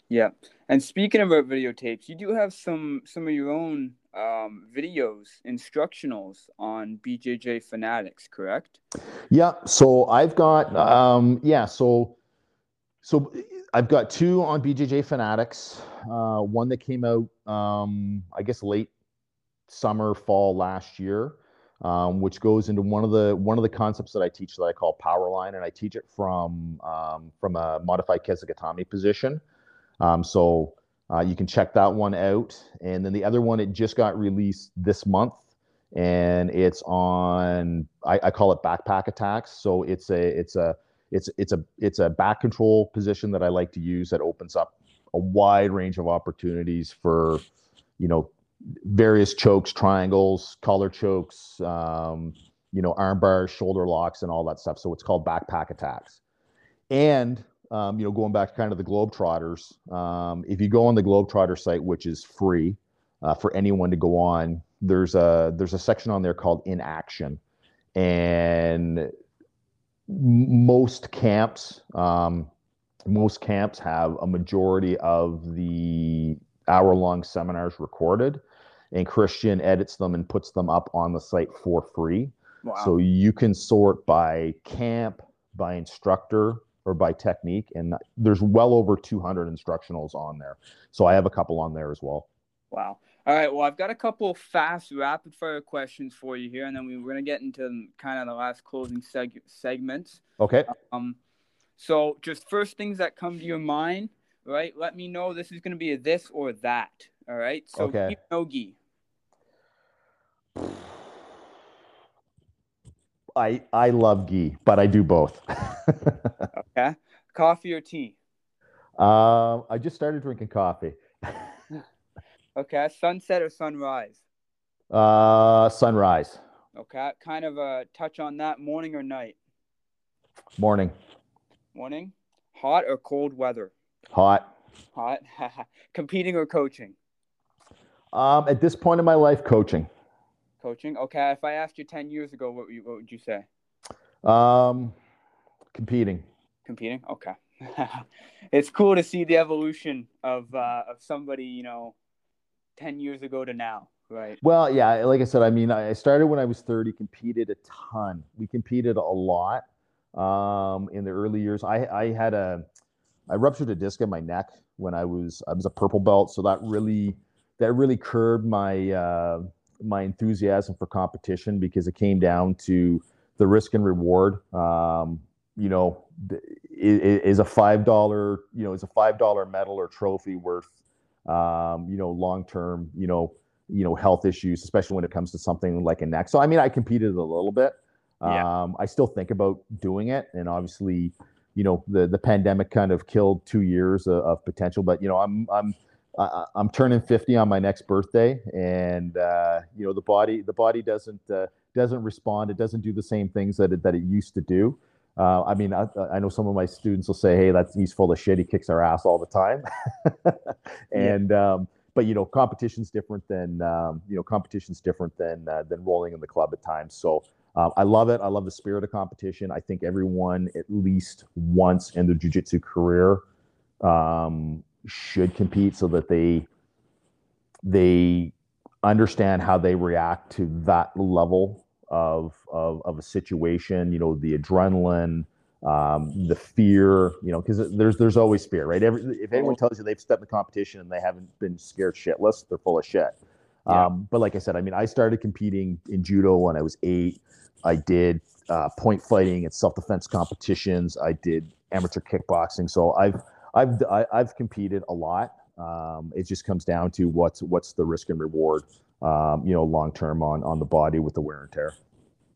yeah and speaking of our videotapes you do have some some of your own um, videos, instructionals on BJJ Fanatics, correct? Yeah. So I've got, um, yeah. So, so I've got two on BJJ Fanatics. Uh, one that came out, um, I guess, late summer, fall last year, um, which goes into one of the one of the concepts that I teach that I call power line, and I teach it from um, from a modified Kesa Gatame position. Um, so uh, you can check that one out. And then the other one, it just got released this month, and it's on. I, I call it backpack attacks. So it's a it's a it's it's a it's a back control position that I like to use that opens up a wide range of opportunities for you know various chokes, triangles, collar chokes, um, you know, arm bars, shoulder locks, and all that stuff. So it's called backpack attacks. And um, you know, going back to kind of the Globetrotters, um, if you go on the Globetrotter site, which is free uh, for anyone to go on, there's a there's a section on there called in action, and most camps, um, most camps have a majority of the hour long seminars recorded, and Christian edits them and puts them up on the site for free. Wow. So you can sort by camp, by instructor, or by technique, and there's well over 200 instructionals on there. So I have a couple on there as well. Wow. All right. Well, I've got a couple fast, rapid fire questions for you here, and then we're going to get into kind of the last closing seg- segments. Okay. Um, so just first things that come to your mind, right? Let me know this is going to be a this or that. All right. So okay. no gi. I I love gi, but I do both. okay. Coffee or tea? Um, I just started drinking coffee. Okay, sunset or sunrise? Uh, sunrise. Okay, kind of a touch on that. Morning or night? Morning. Morning. Hot or cold weather? Hot. Hot. Competing or coaching? Um, at this point in my life, coaching. Coaching. Okay. If I asked you ten years ago, what, what would you say? Um, competing. Competing. Okay. it's cool to see the evolution of uh, of somebody you know 10 years ago to now right? Well yeah like i said i mean i started when i was 30 competed a ton. We competed a lot um, in the early years. I i had a i ruptured a disc in my neck when i was i was a purple belt so that really that really curbed my uh, my enthusiasm for competition because it came down to the risk and reward. Um, you know is a five dollar you know is a five dollar medal or trophy worth um, you know, long term, you know, you know, health issues, especially when it comes to something like a neck. So I mean, I competed a little bit. Yeah. Um, I still think about doing it, and obviously, you know, the the pandemic kind of killed two years of, of potential. But you know, I'm I'm I, I'm turning 50 on my next birthday, and uh, you know, the body the body doesn't uh, doesn't respond. It doesn't do the same things that it, that it used to do. Uh, I mean, I, I, know some of my students will say, "Hey, that's he's full of shit. He kicks our ass all the time." and yeah. um, but you know, competition's different than um, you know, competition's different than uh, than rolling in the club at times. So uh, I love it. I love the spirit of competition. I think everyone at least once in their jujitsu career um, should compete so that they they understand how they react to that level of, of, of a situation, you know, the adrenaline, um, the fear, you know, because there's there's always fear, right? Every, if anyone tells you they've stepped in the competition and they haven't been scared shitless, they're full of shit. Yeah. Um, but like I said, I mean, I started competing in judo when I was eight. I did uh, point fighting and self defense competitions. I did amateur kickboxing. So I've I've I, have i have competed a lot. Um, it just comes down to what's what's the risk and reward um, you know, long term on on the body with the wear and tear.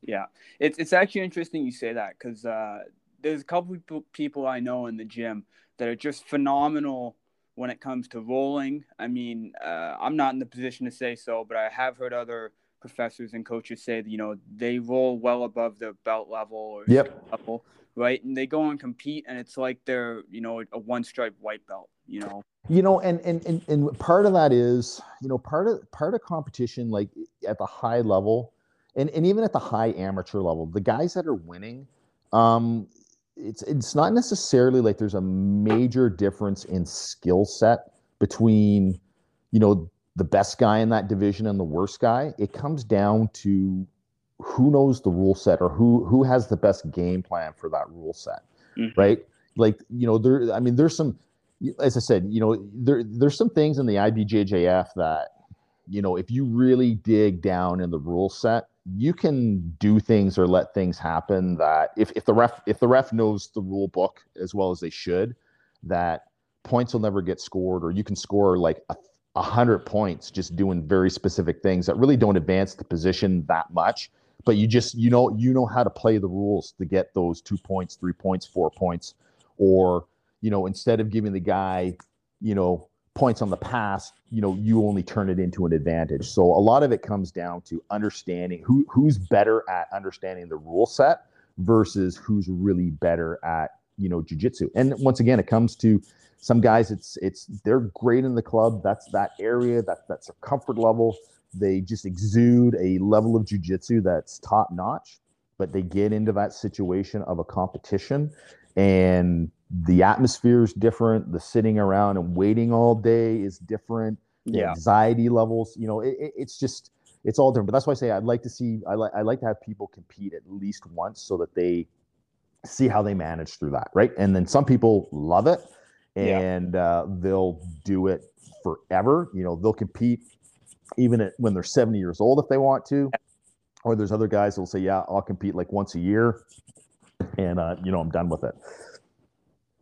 Yeah, it's it's actually interesting you say that because uh, there's a couple people I know in the gym that are just phenomenal when it comes to rolling. I mean, uh, I'm not in the position to say so, but I have heard other professors and coaches say you know they roll well above their belt level or yep. level, right? And they go and compete, and it's like they're you know a one stripe white belt, you know you know and, and and and part of that is you know part of part of competition like at the high level and and even at the high amateur level the guys that are winning um it's it's not necessarily like there's a major difference in skill set between you know the best guy in that division and the worst guy it comes down to who knows the rule set or who who has the best game plan for that rule set mm-hmm. right like you know there i mean there's some as I said, you know, there there's some things in the IBJJF that, you know, if you really dig down in the rule set, you can do things or let things happen that if, if the ref if the ref knows the rule book as well as they should, that points will never get scored, or you can score like a, a hundred points just doing very specific things that really don't advance the position that much. But you just you know you know how to play the rules to get those two points, three points, four points, or you know, instead of giving the guy, you know, points on the past, you know, you only turn it into an advantage. So a lot of it comes down to understanding who who's better at understanding the rule set versus who's really better at you know jujitsu. And once again, it comes to some guys. It's it's they're great in the club. That's that area. That that's their comfort level. They just exude a level of jujitsu that's top notch. But they get into that situation of a competition, and the atmosphere is different. The sitting around and waiting all day is different. The Yeah. anxiety levels, you know, it, it- it's just it's all different. But that's why I say I'd like to see I like I like to have people compete at least once so that they see how they manage through that, right? And then some people love it Yeah. and uh, they'll do it forever. You know, they'll compete even at, when they're 70 years old if they want to. Or there's other guys that'll say, "Yeah, I'll compete like once a year," and uh, you know, I'm done with it.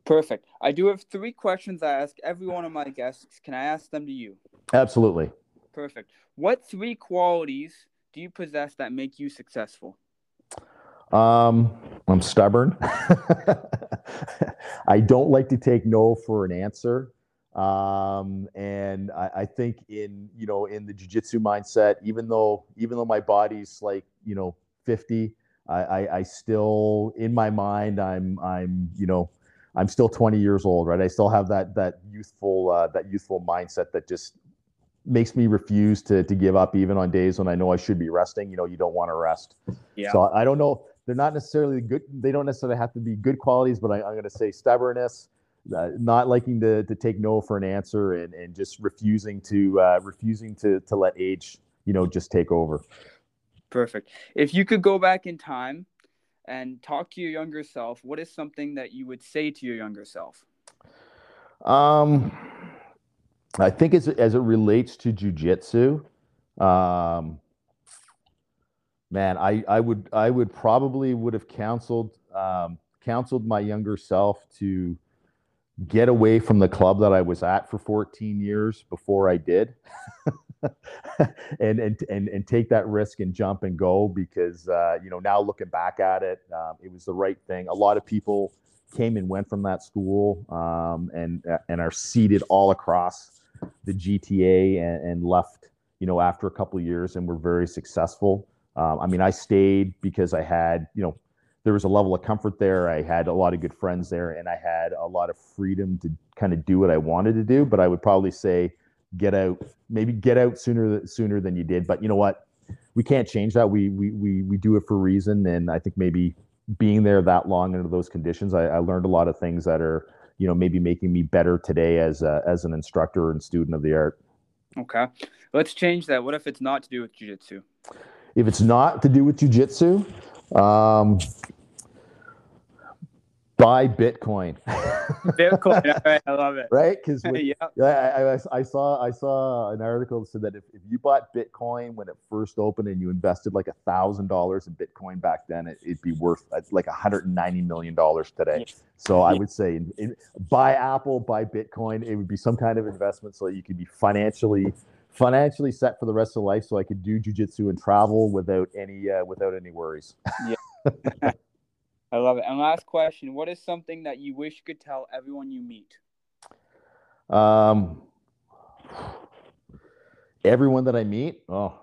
Perfect. I do have three questions I ask every one of my guests. Can I ask them to you? Absolutely. Perfect. What three qualities do you possess that make you successful? Um, I'm stubborn. I don't like to take no for an answer. Um, and I, I think in you know in the jujitsu mindset, even though even though my body's like you know 50, I, I, I still in my mind I'm I'm you know I'm still 20 years old, right? I still have that that youthful uh, that youthful mindset that just makes me refuse to to give up even on days when I know I should be resting. You know, you don't want to rest. Yeah. So I don't know. They're not necessarily good. They don't necessarily have to be good qualities, but I, I'm going to say stubbornness, uh, not liking to to take no for an answer, and and just refusing to uh, refusing to to let age you know just take over. Perfect. If you could go back in time and talk to your younger self, what is something that you would say to your younger self? Um, I think as as it relates to jujitsu, um, man, I I would I would probably would have counseled um, counseled my younger self to get away from the club that I was at for 14 years before I did. and, and and and take that risk and jump and go because uh, you know now looking back at it, um, it was the right thing. A lot of people came and went from that school um, and and are seated all across the GTA and, and left you know after a couple of years and were very successful. Um, I mean, I stayed because I had you know there was a level of comfort there. I had a lot of good friends there, and I had a lot of freedom to kind of do what I wanted to do. But I would probably say get out, maybe get out sooner sooner than you did. But you know what? We can't change that. We we we we do it for a reason, and I think maybe being there that long under those conditions, I, I learned a lot of things that are you know maybe making me better today as a, as an instructor and student of the art. Okay. Let's change that. What if it's not to do with jiu-jitsu? If it's not to do with jujitsu, um, buy Bitcoin, Bitcoin. Right, I love it. right? Because yeah. I, I, I saw I saw an article that said that if, if you bought Bitcoin when it first opened and you invested like a thousand dollars in Bitcoin back then, it, it'd be worth uh, like 190 million dollars today. So I would say in, in, buy Apple, buy Bitcoin. It would be some kind of investment so that you could be financially financially set for the rest of life. So I could do jujitsu and travel without any uh, without any worries. Yeah. I love it. And last question, what is something that you wish you could tell everyone you meet? Um, everyone that I meet, oh,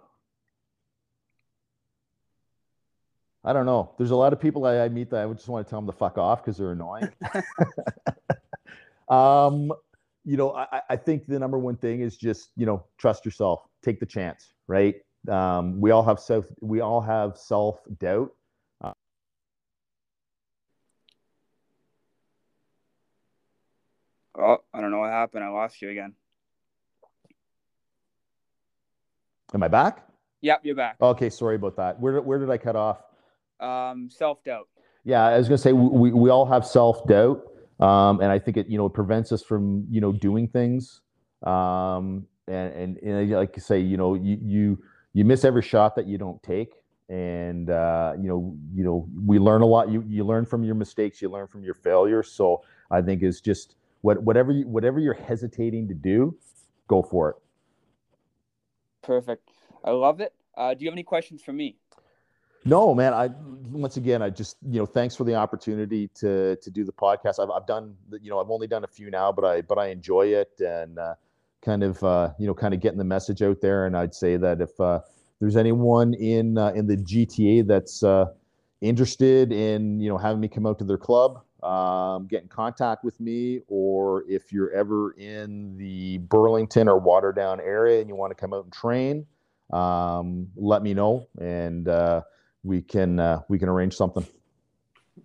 I don't know. There's a lot of people I, I meet that I would just want to tell them to fuck off because they're annoying. um, you know, I, I- think the number one thing is just you know trust yourself, take the chance, right? Um, we all have self, we all have self doubt. Oh, I don't know what happened. I lost you again. Am I back? Yep, you're back. Okay, sorry about that. Where where did I cut off? Um, self-doubt. Yeah, I was gonna say we, we all have self doubt, um, and I think it you know it prevents us from you know doing things. Um, and, and and like you say, you know you you you miss every shot that you don't take, and uh, you know you know we learn a lot. You you learn from your mistakes, you learn from your failures. So I think it's just what whatever you, whatever you're hesitating to do, go for it. Perfect. I love it. Uh, do you have any questions for me? No, man. I once again, I just you know, thanks for the opportunity to to do the podcast. I've I've done you know, I've only done a few now, but I but I enjoy it, and uh, kind of uh, you know kind of getting the message out there. And I'd say that if uh, there's anyone in uh, in the GTA that's uh, interested in you know having me come out to their club, um, get in contact with me, or if you're ever in the Burlington or Waterdown area and you want to come out and train, um, let me know, and uh, we can uh, we can arrange something.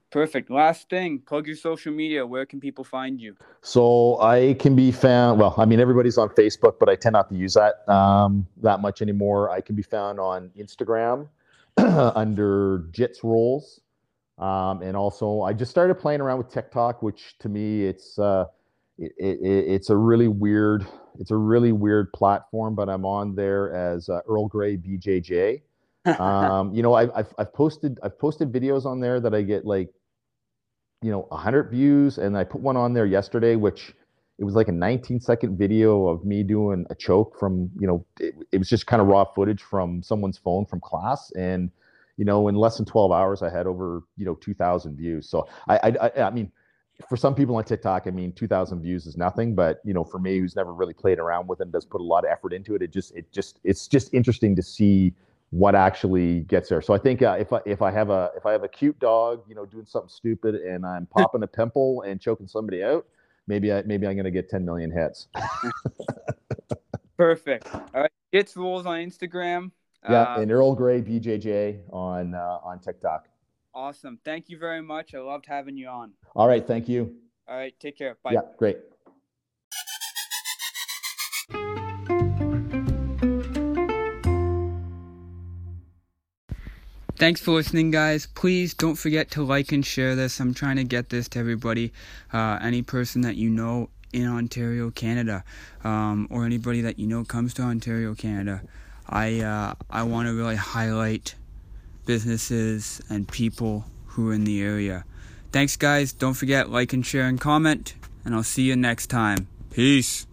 Perfect. Last thing, plug your social media. Where can people find you? So I can be found. Well, I mean, everybody's on Facebook, but I tend not to use that um, that much anymore. I can be found on Instagram under Jitsrollz. Um, and also, I just started playing around with TikTok, which to me, it's uh, it, it, it's a really weird, it's a really weird platform. But I'm on there as uh, Earl Grey BJJ. Um, you know, I, I've I've posted I've posted videos on there that I get like, you know, hundred views, and I put one on there yesterday, which it was like a 19 second video of me doing a choke from you know it, it was just kind of raw footage from someone's phone from class and you know, in less than 12 hours, I had over, you know, 2000 views. So I, I, I mean, for some people on TikTok, I mean, 2000 views is nothing, but you know, for me, who's never really played around with it, does put a lot of effort into it. It just, it just, it's just interesting to see what actually gets there. So I think uh, if I, if I have a, if I have a cute dog, you know, doing something stupid and I'm popping a pimple and choking somebody out, maybe I, maybe I'm going to get 10 million hits. Perfect. All right. It's rules on Instagram. Yeah, uh, and Earl Grey BJJ on uh, on TikTok. Awesome. Thank you very much. I loved having you on. All right. Thank you. All right. Take care. Bye. Yeah. Great. Thanks for listening, guys. Please don't forget to like and share this. I'm trying to get this to everybody. Uh, any person that you know in Ontario, Canada, um, or anybody that you know comes to Ontario, Canada. I uh, I want to really highlight businesses and people who are in the area. Thanks, guys. Don't forget like and share and comment, and I'll see you next time. Peace.